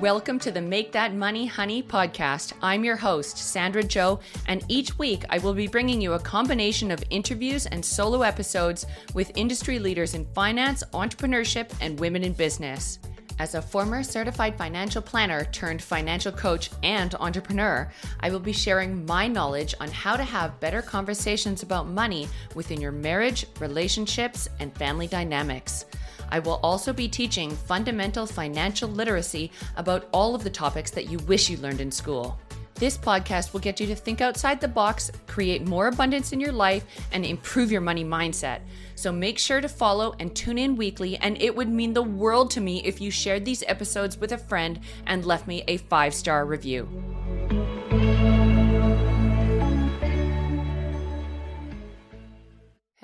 Welcome to the Make That Money Honey podcast. I'm your host, Sandra Joe, and each week I will be bringing you a combination of interviews and solo episodes with industry leaders in finance, entrepreneurship, and women in business. As a former certified financial planner turned financial coach and entrepreneur, I will be sharing my knowledge on how to have better conversations about money within your marriage, relationships, and family dynamics. I will also be teaching fundamental financial literacy about all of the topics that you wish you learned in school. This podcast will get you to think outside the box, create more abundance in your life, and improve your money mindset. So make sure to follow and tune in weekly, and it would mean the world to me if you shared these episodes with a friend and left me a five star review.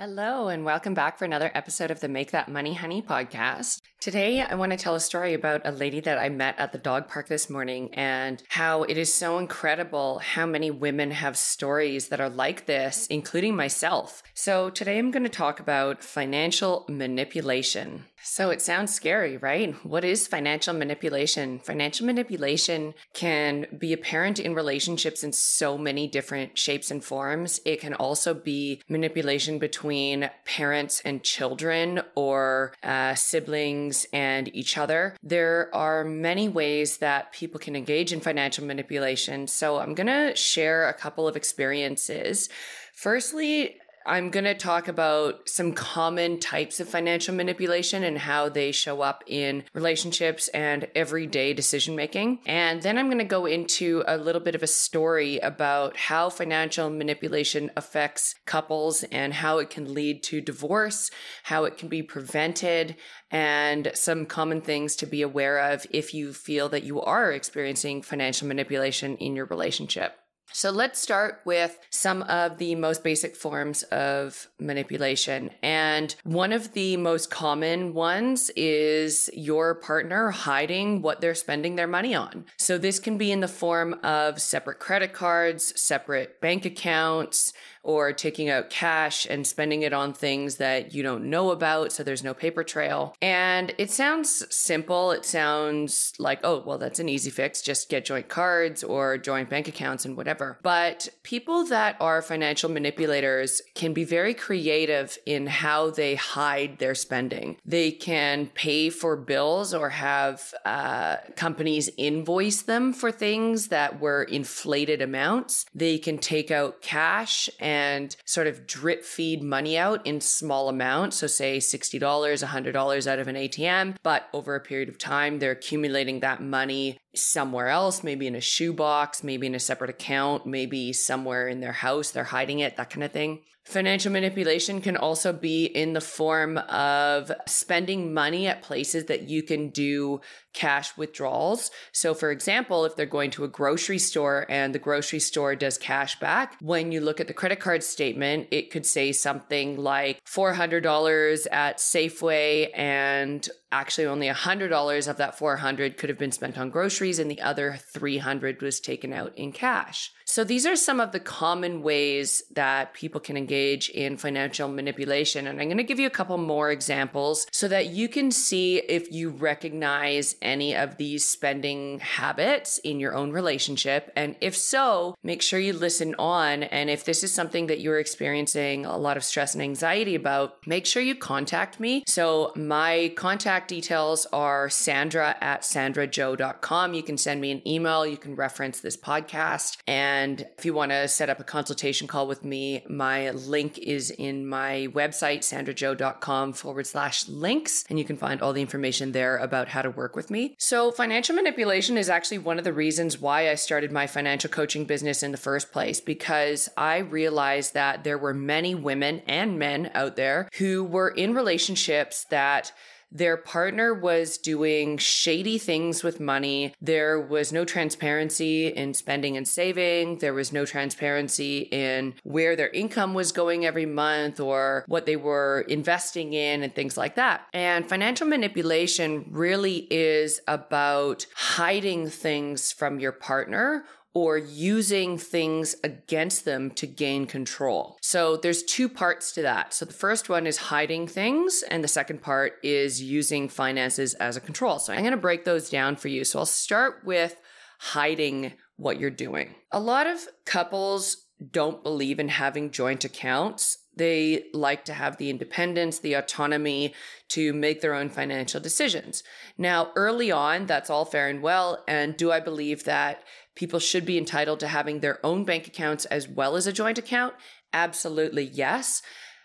Hello, and welcome back for another episode of the Make That Money Honey podcast. Today, I want to tell a story about a lady that I met at the dog park this morning and how it is so incredible how many women have stories that are like this, including myself. So, today I'm going to talk about financial manipulation. So it sounds scary, right? What is financial manipulation? Financial manipulation can be apparent in relationships in so many different shapes and forms. It can also be manipulation between parents and children or uh, siblings and each other. There are many ways that people can engage in financial manipulation. So I'm going to share a couple of experiences. Firstly, I'm going to talk about some common types of financial manipulation and how they show up in relationships and everyday decision making. And then I'm going to go into a little bit of a story about how financial manipulation affects couples and how it can lead to divorce, how it can be prevented, and some common things to be aware of if you feel that you are experiencing financial manipulation in your relationship. So let's start with some of the most basic forms of manipulation. And one of the most common ones is your partner hiding what they're spending their money on. So this can be in the form of separate credit cards, separate bank accounts, or taking out cash and spending it on things that you don't know about. So there's no paper trail. And it sounds simple. It sounds like, oh, well, that's an easy fix. Just get joint cards or joint bank accounts and whatever. But people that are financial manipulators can be very creative in how they hide their spending. They can pay for bills or have uh, companies invoice them for things that were inflated amounts. They can take out cash and and sort of drip feed money out in small amounts. So, say $60, $100 out of an ATM, but over a period of time, they're accumulating that money somewhere else, maybe in a shoebox, maybe in a separate account, maybe somewhere in their house, they're hiding it, that kind of thing. Financial manipulation can also be in the form of spending money at places that you can do cash withdrawals. So, for example, if they're going to a grocery store and the grocery store does cash back, when you look at the credit card statement, it could say something like $400 at Safeway and actually only $100 of that 400 could have been spent on groceries and the other 300 was taken out in cash. So these are some of the common ways that people can engage in financial manipulation and I'm going to give you a couple more examples so that you can see if you recognize any of these spending habits in your own relationship and if so, make sure you listen on and if this is something that you're experiencing a lot of stress and anxiety about, make sure you contact me. So my contact contact details are sandra at sandrajoe.com. You can send me an email. You can reference this podcast. And if you want to set up a consultation call with me, my link is in my website, sandrajoe.com forward slash links. And you can find all the information there about how to work with me. So, financial manipulation is actually one of the reasons why I started my financial coaching business in the first place, because I realized that there were many women and men out there who were in relationships that their partner was doing shady things with money. There was no transparency in spending and saving. There was no transparency in where their income was going every month or what they were investing in and things like that. And financial manipulation really is about hiding things from your partner or using things against them to gain control. So there's two parts to that. So the first one is hiding things, and the second part is using finances as a control. So I'm going to break those down for you. So I'll start with hiding what you're doing. A lot of couples don't believe in having joint accounts. They like to have the independence, the autonomy to make their own financial decisions. Now, early on, that's all fair and well. And do I believe that people should be entitled to having their own bank accounts as well as a joint account? Absolutely, yes.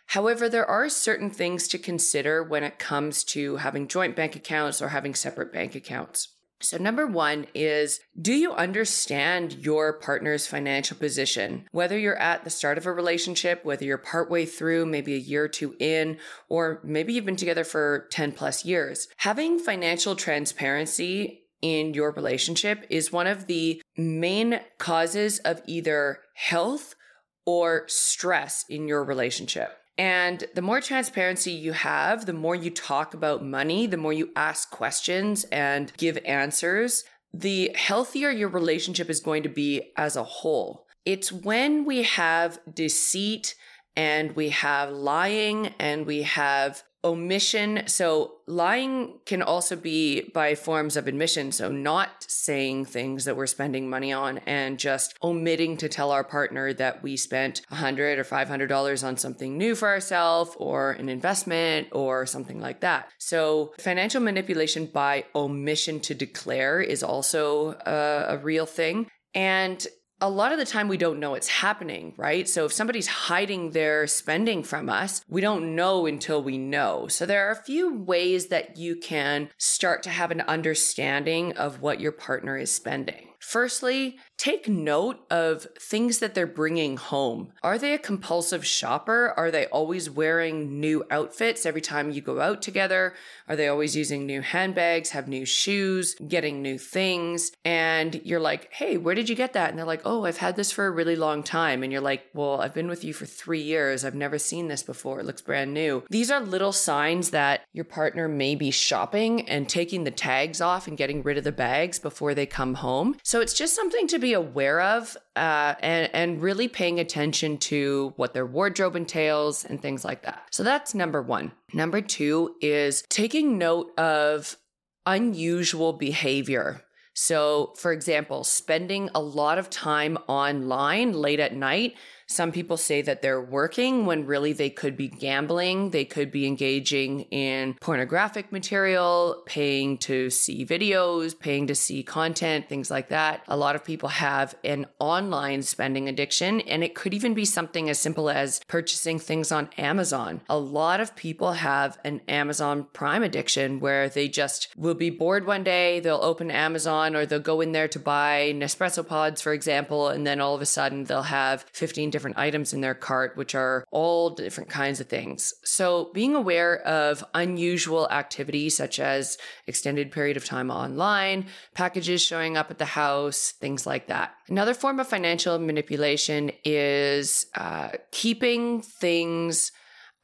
However, there are certain things to consider when it comes to having joint bank accounts or having separate bank accounts. So, number one is do you understand your partner's financial position? Whether you're at the start of a relationship, whether you're partway through, maybe a year or two in, or maybe you've been together for 10 plus years. Having financial transparency in your relationship is one of the main causes of either health or stress in your relationship. And the more transparency you have, the more you talk about money, the more you ask questions and give answers, the healthier your relationship is going to be as a whole. It's when we have deceit and we have lying and we have omission. So lying can also be by forms of admission. So not saying things that we're spending money on and just omitting to tell our partner that we spent a hundred or five hundred dollars on something new for ourselves or an investment or something like that. So financial manipulation by omission to declare is also a, a real thing. And a lot of the time we don't know it's happening, right? So if somebody's hiding their spending from us, we don't know until we know. So there are a few ways that you can start to have an understanding of what your partner is spending. Firstly, take note of things that they're bringing home. Are they a compulsive shopper? Are they always wearing new outfits every time you go out together? Are they always using new handbags, have new shoes, getting new things? And you're like, hey, where did you get that? And they're like, oh, I've had this for a really long time. And you're like, well, I've been with you for three years. I've never seen this before. It looks brand new. These are little signs that your partner may be shopping and taking the tags off and getting rid of the bags before they come home. So it's just something to be aware of uh, and, and really paying attention to what their wardrobe entails and things like that. So that's number one. Number two is taking note of unusual behavior. So, for example, spending a lot of time online late at night some people say that they're working when really they could be gambling. They could be engaging in pornographic material, paying to see videos, paying to see content, things like that. A lot of people have an online spending addiction, and it could even be something as simple as purchasing things on Amazon. A lot of people have an Amazon Prime addiction where they just will be bored one day, they'll open Amazon or they'll go in there to buy Nespresso pods, for example, and then all of a sudden they'll have 15 different different items in their cart, which are all different kinds of things. So being aware of unusual activities such as extended period of time online, packages showing up at the house, things like that. Another form of financial manipulation is uh, keeping things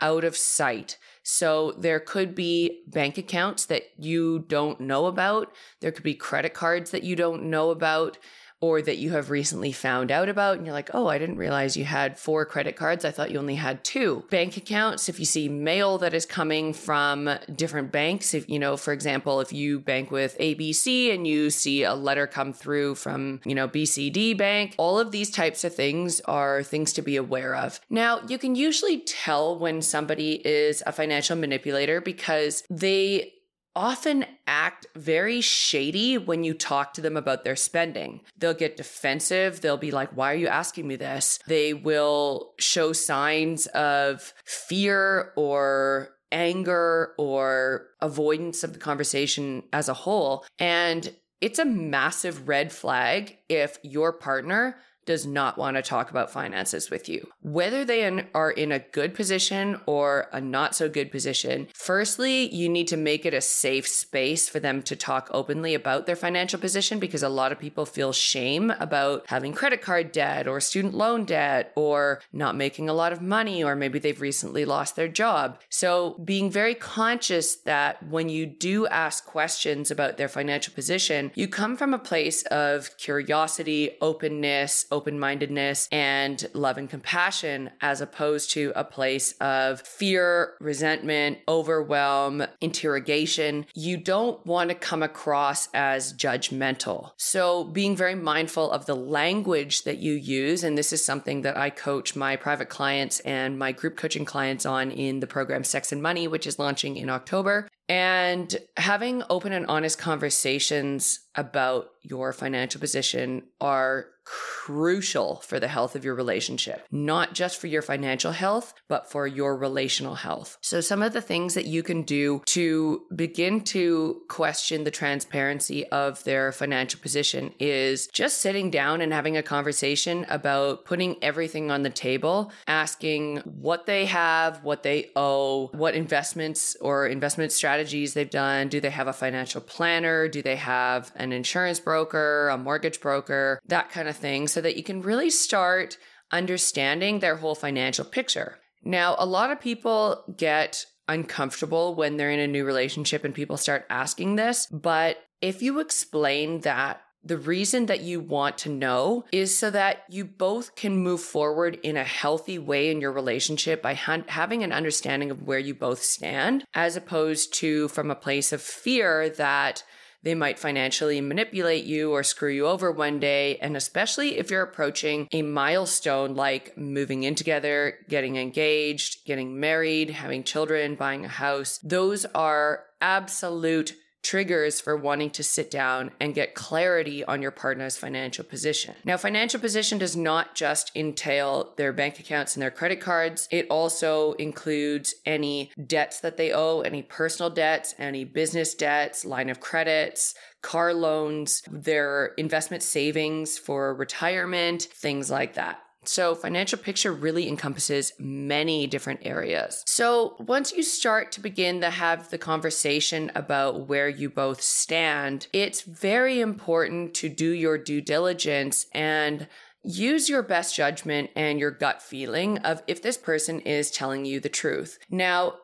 out of sight. So there could be bank accounts that you don't know about. There could be credit cards that you don't know about or that you have recently found out about and you're like, oh, I didn't realize you had four credit cards. I thought you only had two. Bank accounts, if you see mail that is coming from different banks, if you know, for example, if you bank with ABC and you see a letter come through from, you know, BCD Bank, all of these types of things are things to be aware of. Now, you can usually tell when somebody is a financial manipulator because they often act very shady when you talk to them about their spending. They'll get defensive. They'll be like, Why are you asking me this? They will show signs of fear or anger or avoidance of the conversation as a whole. And it's a massive red flag if your partner does not want to talk about finances with you. Whether they are in a good position or a not so good position, firstly, you need to make it a safe space for them to talk openly about their financial position because a lot of people feel shame about having credit card debt or student loan debt or not making a lot of money, or maybe they've recently lost their job. So, being very conscious that when you do ask questions about their financial position, you come from a place of curiosity, openness, open mindedness, and love and compassion, as opposed to a place of fear, resentment, overwhelm, interrogation. You don't want to come across as judgmental. So, being very mindful of the language that you use, and this is something that I coach my private clients and my group coaching clients on in the program Sex and Money, which is launching in October. And having open and honest conversations about your financial position are crucial for the health of your relationship, not just for your financial health, but for your relational health. So, some of the things that you can do to begin to question the transparency of their financial position is just sitting down and having a conversation about putting everything on the table, asking what they have, what they owe, what investments or investment strategies they've done. Do they have a financial planner? Do they have an insurance broker, a mortgage broker, that kind of thing, so that you can really start understanding their whole financial picture. Now, a lot of people get uncomfortable when they're in a new relationship and people start asking this, but if you explain that the reason that you want to know is so that you both can move forward in a healthy way in your relationship by ha- having an understanding of where you both stand, as opposed to from a place of fear that they might financially manipulate you or screw you over one day. And especially if you're approaching a milestone like moving in together, getting engaged, getting married, having children, buying a house, those are absolute triggers for wanting to sit down and get clarity on your partner's financial position. Now, financial position does not just entail their bank accounts and their credit cards, it also includes any debts that they owe, any personal debts, any business debts, line of credits, car loans, their investment savings for retirement, things like that. So, financial picture really encompasses many different areas. So, once you start to begin to have the conversation about where you both stand, it's very important to do your due diligence and use your best judgment and your gut feeling of if this person is telling you the truth. Now,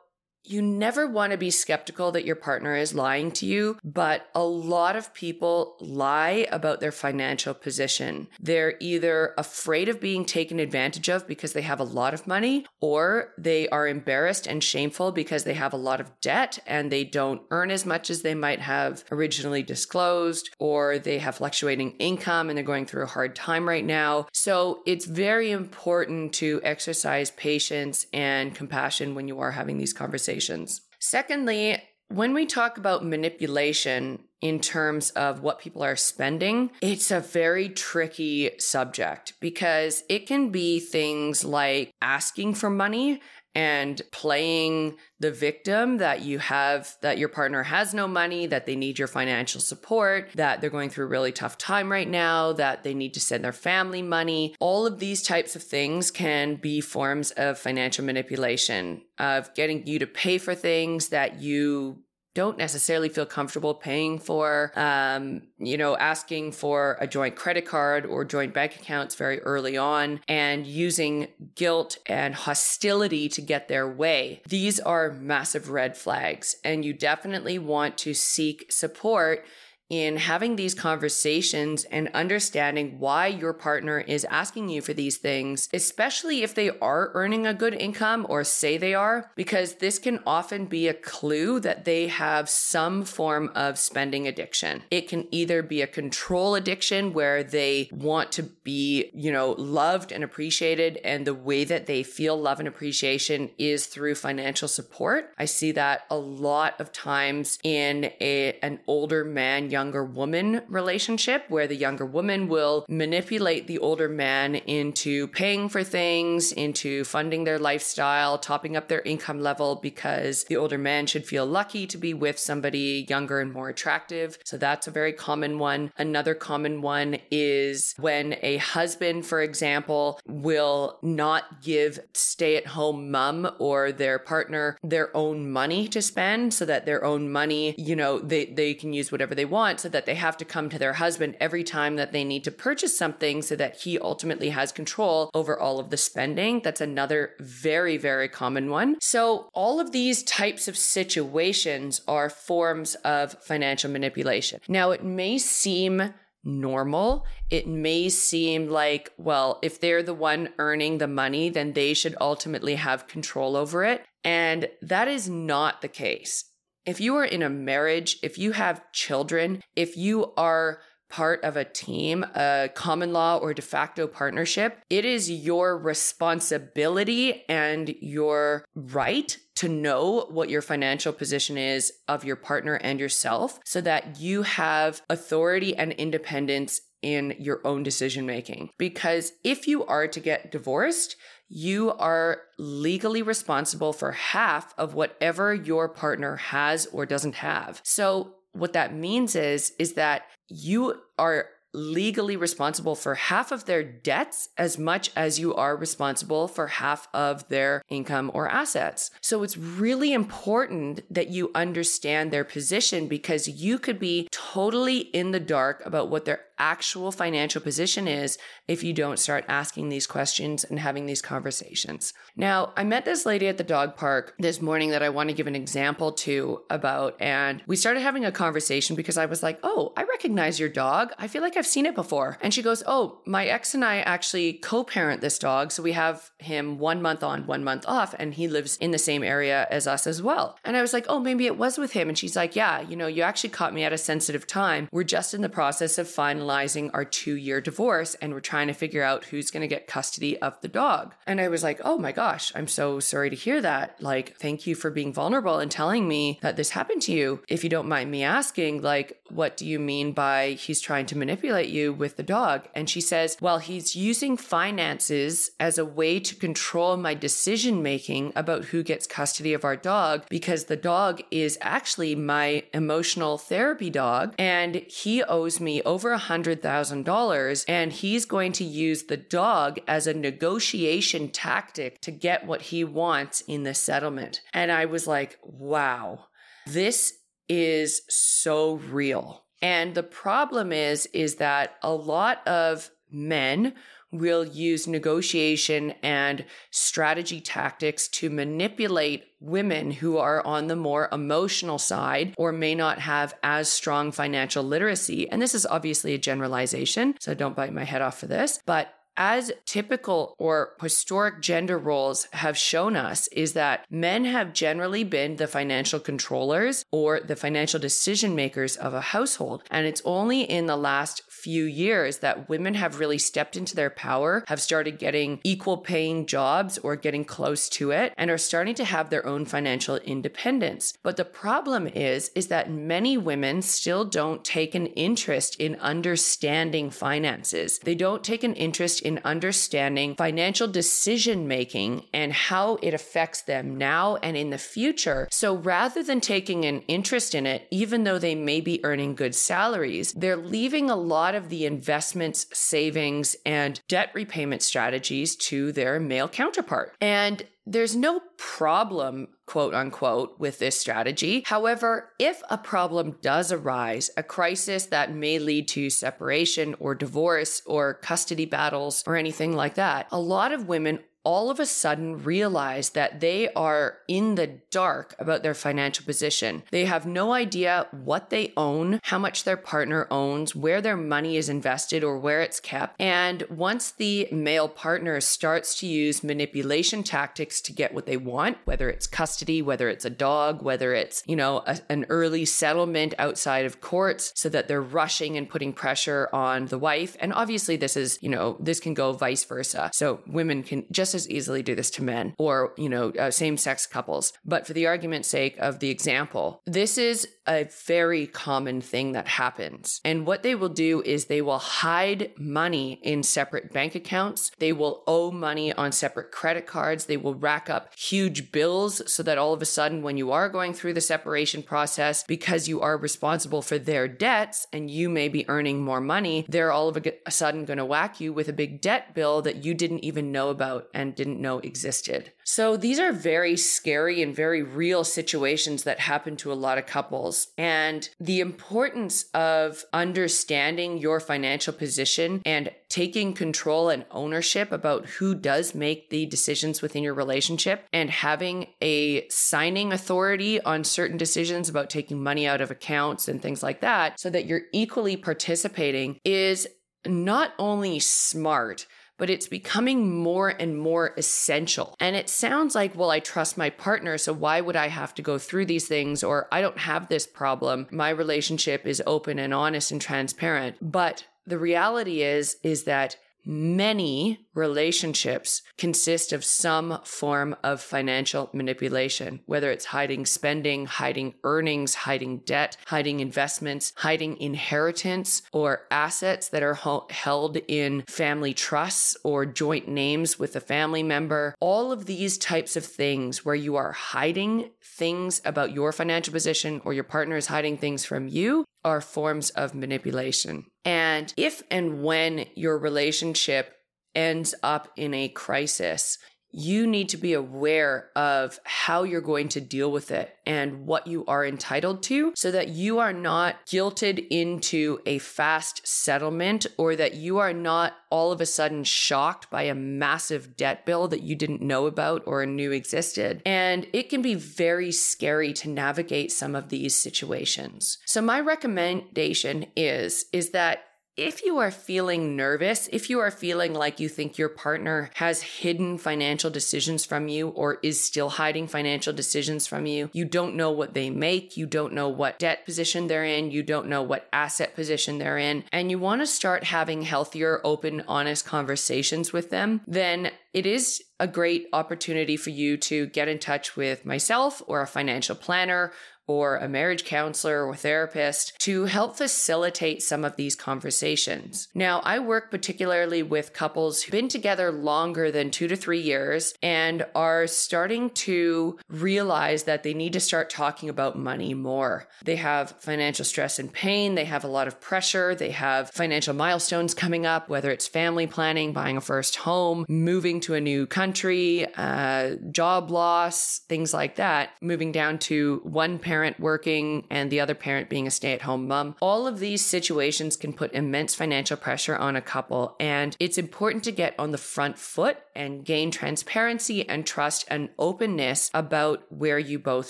you never want to be skeptical that your partner is lying to you, but a lot of people lie about their financial position. They're either afraid of being taken advantage of because they have a lot of money, or they are embarrassed and shameful because they have a lot of debt and they don't earn as much as they might have originally disclosed, or they have fluctuating income and they're going through a hard time right now. So it's very important to exercise patience and compassion when you are having these conversations conversations. Secondly, when we talk about manipulation in terms of what people are spending, it's a very tricky subject because it can be things like asking for money and playing the victim that you have that your partner has no money that they need your financial support that they're going through a really tough time right now that they need to send their family money. All of these types of things can be forms of financial manipulation of getting you to pay for things that you don't necessarily feel comfortable paying for, um, you know, asking for a joint credit card or joint bank accounts very early on and using guilt and hostility to get their way. These are massive red flags, and you definitely want to seek support in having these conversations and understanding why your partner is asking you for these things, especially if they are earning a good income or say they are, because this can often be a clue that they have some form of spending addiction. It can either be a control addiction where they want to be, you know, loved and appreciated, and the way that they feel love and appreciation is through financial support. I see that a lot of times in a, an older man, young younger woman relationship where the younger woman will manipulate the older man into paying for things, into funding their lifestyle, topping up their income level because the older man should feel lucky to be with somebody younger and more attractive. So that's a very common one. Another common one is when a husband, for example, will not give stay at home mom or their partner their own money to spend so that their own money, you know, they, they can use whatever they want so that they have to come to their husband every time that they need to purchase something so that he ultimately has control over all of the spending. That's another very, very common one. So all of these types of situations are forms of financial manipulation. Now, it may seem normal. It may seem like, well, if they're the one earning the money, then they should ultimately have control over it. And that is not the case. If you are in a marriage, if you have children, if you are part of a team, a common law or de facto partnership, it is your responsibility and your right to know what your financial position is of your partner and yourself so that you have authority and independence in your own decision making. Because if you are to get divorced, you are legally responsible for half of whatever your partner has or doesn't have. So what that means is is that you are legally responsible for half of their debts as much as you are responsible for half of their income or assets. So it's really important that you understand their position because you could be totally in the dark about what their actual financial position is if you don't start asking these questions and having these conversations. Now, I met this lady at the dog park this morning that I want to give an example to about, and we started having a conversation because I was like, Oh, I recognize your dog. I feel like I've seen it before. And she goes, Oh, my ex and I actually co parent this dog. So we have him one month on, one month off, and he lives in the same area as us as well. And I was like, Oh, maybe it was with him. And she's like, Yeah, you know, you actually caught me at a sensitive time. We're just in the process of finalizing finalizing our two year divorce and we're trying to figure out who's going to get custody of the dog. And I was like, oh my gosh, I'm so sorry to hear that. Like, thank you for being vulnerable and telling me that this happened to you. If you don't mind me asking, like, what do you mean by he's trying to manipulate you with the dog? And she says, well, he's using finances as a way to control my decision making about who gets custody of our dog because the dog is actually my emotional therapy dog and he owes me over a $100,000 and he's going to use the dog as a negotiation tactic to get what he wants in the settlement. And I was like, wow, this is so real. And the problem is, is that a lot of men will use negotiation and strategy tactics to manipulate women who are on the more emotional side or may not have as strong financial literacy. And this is obviously a generalization, so don't bite my head off for this, but as typical or historic gender roles have shown us is that men have generally been the financial controllers or the financial decision makers of a household. And it's only in the last few years that women have really stepped into their power, have started getting equal paying jobs or getting close to it, and are starting to have their own financial independence. But the problem is, is that many women still don't take an interest in understanding finances. They don't take an interest in understanding financial decision making and how it affects them now and in the future. So rather than taking an interest in it, even though they may be earning good salaries, they're leaving a lot of the investments, savings, and debt repayment strategies to their male counterpart. And there's no problem, quote unquote, with this strategy. However, if a problem does arise, a crisis that may lead to separation or divorce or custody battles or anything like that, a lot of women all of a sudden realize that they are in the dark about their financial position. They have no idea what they own, how much their partner owns, where their money is invested or where it's kept. And once the male partner starts to use manipulation tactics to get what they want, whether it's custody, whether it's a dog, whether it's, you know, a, an early settlement outside of courts so that they're rushing and putting pressure on the wife. And obviously this is, you know, this can go vice versa. So women can just just as easily do this to men or, you know, uh, same sex couples. But for the argument's sake of the example, this is a very common thing that happens. And what they will do is they will hide money in separate bank accounts. They will owe money on separate credit cards. They will rack up huge bills so that all of a sudden, when you are going through the separation process, because you are responsible for their debts and you may be earning more money, they're all of a sudden going to whack you with a big debt bill that you didn't even know about and didn't know existed. So these are very scary and very real situations that happen to a lot of couples. And the importance of understanding your financial position and taking control and ownership about who does make the decisions within your relationship and having a signing authority on certain decisions about taking money out of accounts and things like that so that you're equally participating is not only smart, but it's becoming more and more essential. And it sounds like, well, I trust my partner, so why would I have to go through these things? Or I don't have this problem. My relationship is open and honest and transparent. But the reality is, is that Many relationships consist of some form of financial manipulation, whether it's hiding spending, hiding earnings, hiding debt, hiding investments, hiding inheritance or assets that are held in family trusts or joint names with a family member. All of these types of things where you are hiding things about your financial position or your partner is hiding things from you are forms of manipulation. And if and when your relationship ends up in a crisis, you need to be aware of how you're going to deal with it and what you are entitled to so that you are not guilted into a fast settlement or that you are not all of a sudden shocked by a massive debt bill that you didn't know about or knew existed. And it can be very scary to navigate some of these situations. So my recommendation is is that if you are feeling nervous, if you are feeling like you think your partner has hidden financial decisions from you or is still hiding financial decisions from you, you don't know what they make, you don't know what debt position they're in, you don't know what asset position they're in, and you want to start having healthier, open, honest conversations with them, then it is a great opportunity for you to get in touch with myself or a financial planner or a marriage counselor or therapist to help facilitate some of these conversations. Now, I work particularly with couples who've been together longer than two to three years and are starting to realize that they need to start talking about money more. They have financial stress and pain, they have a lot of pressure, they have financial milestones coming up, whether it's family planning, buying a first home, moving to a new country, uh, job loss, things like that, moving down to one parent parent working and the other parent being a stay at home mom. All of these situations can put immense financial pressure on a couple. And it's important to get on the front foot and gain transparency and trust and openness about where you both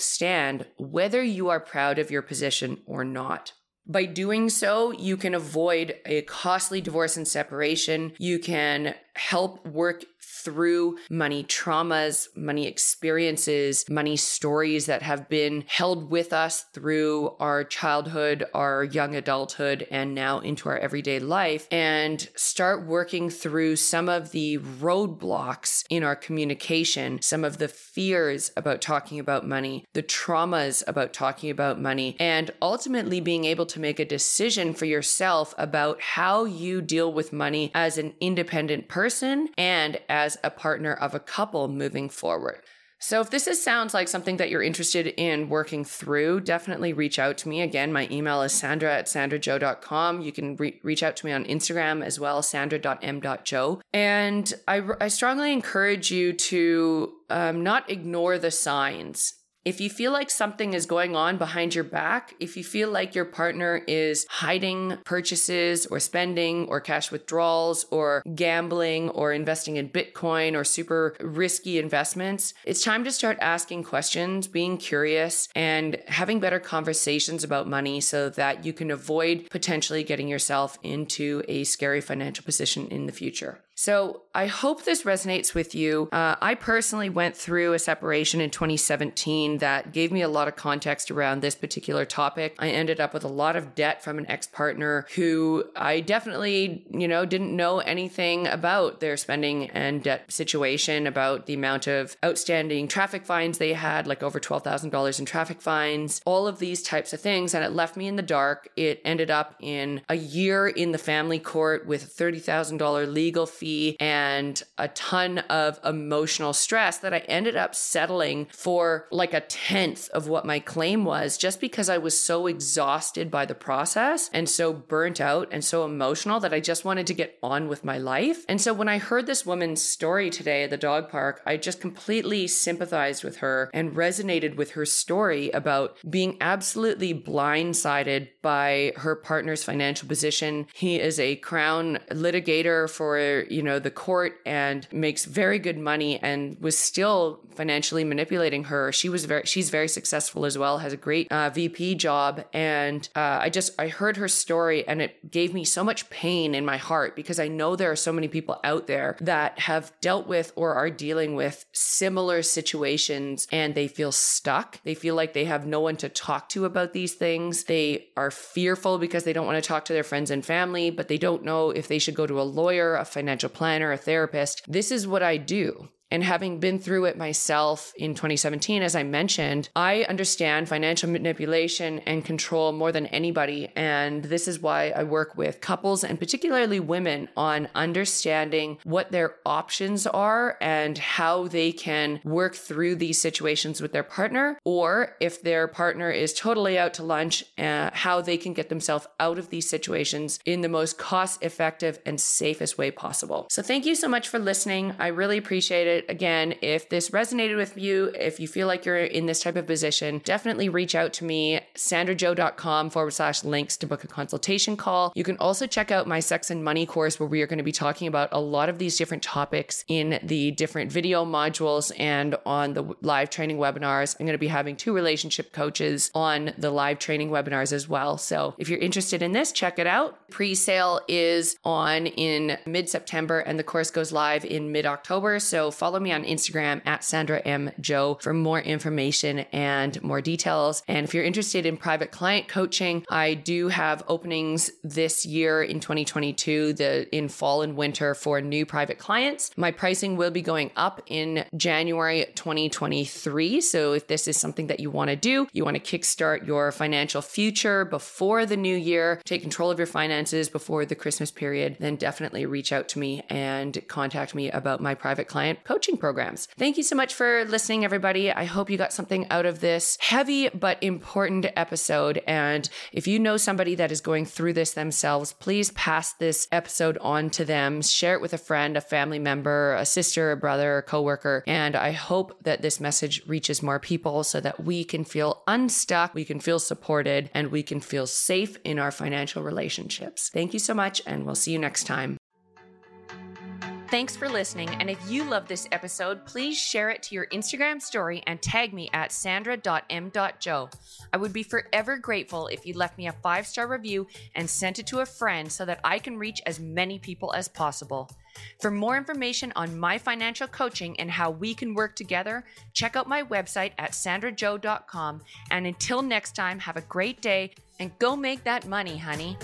stand, whether you are proud of your position or not. By doing so, you can avoid a costly divorce and separation. You can help work through money traumas, money experiences, money stories that have been held with us through our childhood, our young adulthood, and now into our everyday life, and start working through some of the roadblocks in our communication, some of the fears about talking about money, the traumas about talking about money, and ultimately being able to make a decision for yourself about how you deal with money as an independent person and as as a partner of a couple moving forward. So, if this is, sounds like something that you're interested in working through, definitely reach out to me. Again, my email is sandra at sandrajo.com. You can re- reach out to me on Instagram as well, sandra.m.jo. And I, I strongly encourage you to um, not ignore the signs if you feel like something is going on behind your back, if you feel like your partner is hiding purchases or spending or cash withdrawals or gambling or investing in Bitcoin or super risky investments, it's time to start asking questions, being curious, and having better conversations about money so that you can avoid potentially getting yourself into a scary financial position in the future. So I hope this resonates with you. Uh, I personally went through a separation in 2017 that gave me a lot of context around this particular topic. I ended up with a lot of debt from an ex partner who I definitely, you know, didn't know anything about their spending and debt situation, about the amount of outstanding traffic fines they had, like over $12,000 in traffic fines, all of these types of things. And it left me in the dark. It ended up in a year in the family court with a $30,000 legal fee and a ton of emotional stress that I ended up settling for like a tenth of what my claim was just because I was so exhausted by the process and so burnt out and so emotional that I just wanted to get on with my life. And so when I heard this woman's story today at the dog park, I just completely sympathized with her and resonated with her story about being absolutely blindsided by her partner's financial position. He is a crown litigator for, you know, the court and makes very good money and was still financially manipulating her. She was very she's very successful as well, has a great uh, VP job and uh, I just I heard her story and it gave me so much pain in my heart because I know there are so many people out there that have dealt with or are dealing with similar situations and they feel stuck. They feel like they have no one to talk to about these things. They are fearful because they don't want to talk to their friends and family, but they don't know if they should go to a lawyer, a financial planner, a therapist. This is what I do. And having been through it myself in 2017, as I mentioned, I understand financial manipulation and control more than anybody. And this is why I work with couples and particularly women on understanding what their options are and how they can work through these situations with their partner, or if their partner is totally out to lunch, uh, how they can get themselves out of these situations in the most cost effective and safest way possible. So, thank you so much for listening. I really appreciate it. Again, if this resonated with you, if you feel like you're in this type of position, definitely reach out to me, sandrajo.com forward slash links to book a consultation call. You can also check out my sex and money course where we are going to be talking about a lot of these different topics in the different video modules and on the live training webinars. I'm going to be having two relationship coaches on the live training webinars as well. So if you're interested in this, check it out. Pre sale is on in mid September and the course goes live in mid October. So follow me on Instagram at Sandra M. Joe for more information and more details. And if you're interested in private client coaching, I do have openings this year in 2022, the in fall and winter for new private clients. My pricing will be going up in January 2023. So if this is something that you want to do, you want to kickstart your financial future before the new year, take control of your finances before the Christmas period, then definitely reach out to me and contact me about my private client coaching coaching programs. Thank you so much for listening, everybody. I hope you got something out of this heavy but important episode. And if you know somebody that is going through this themselves, please pass this episode on to them. Share it with a friend, a family member, a sister, a brother, a coworker. And I hope that this message reaches more people so that we can feel unstuck, we can feel supported, and we can feel safe in our financial relationships. Thank you so much, and we'll see you next time. Thanks for listening. And if you love this episode, please share it to your Instagram story and tag me at sandra.m.joe. I would be forever grateful if you left me a five star review and sent it to a friend so that I can reach as many people as possible. For more information on my financial coaching and how we can work together, check out my website at sandrajo.com. And until next time, have a great day and go make that money, honey.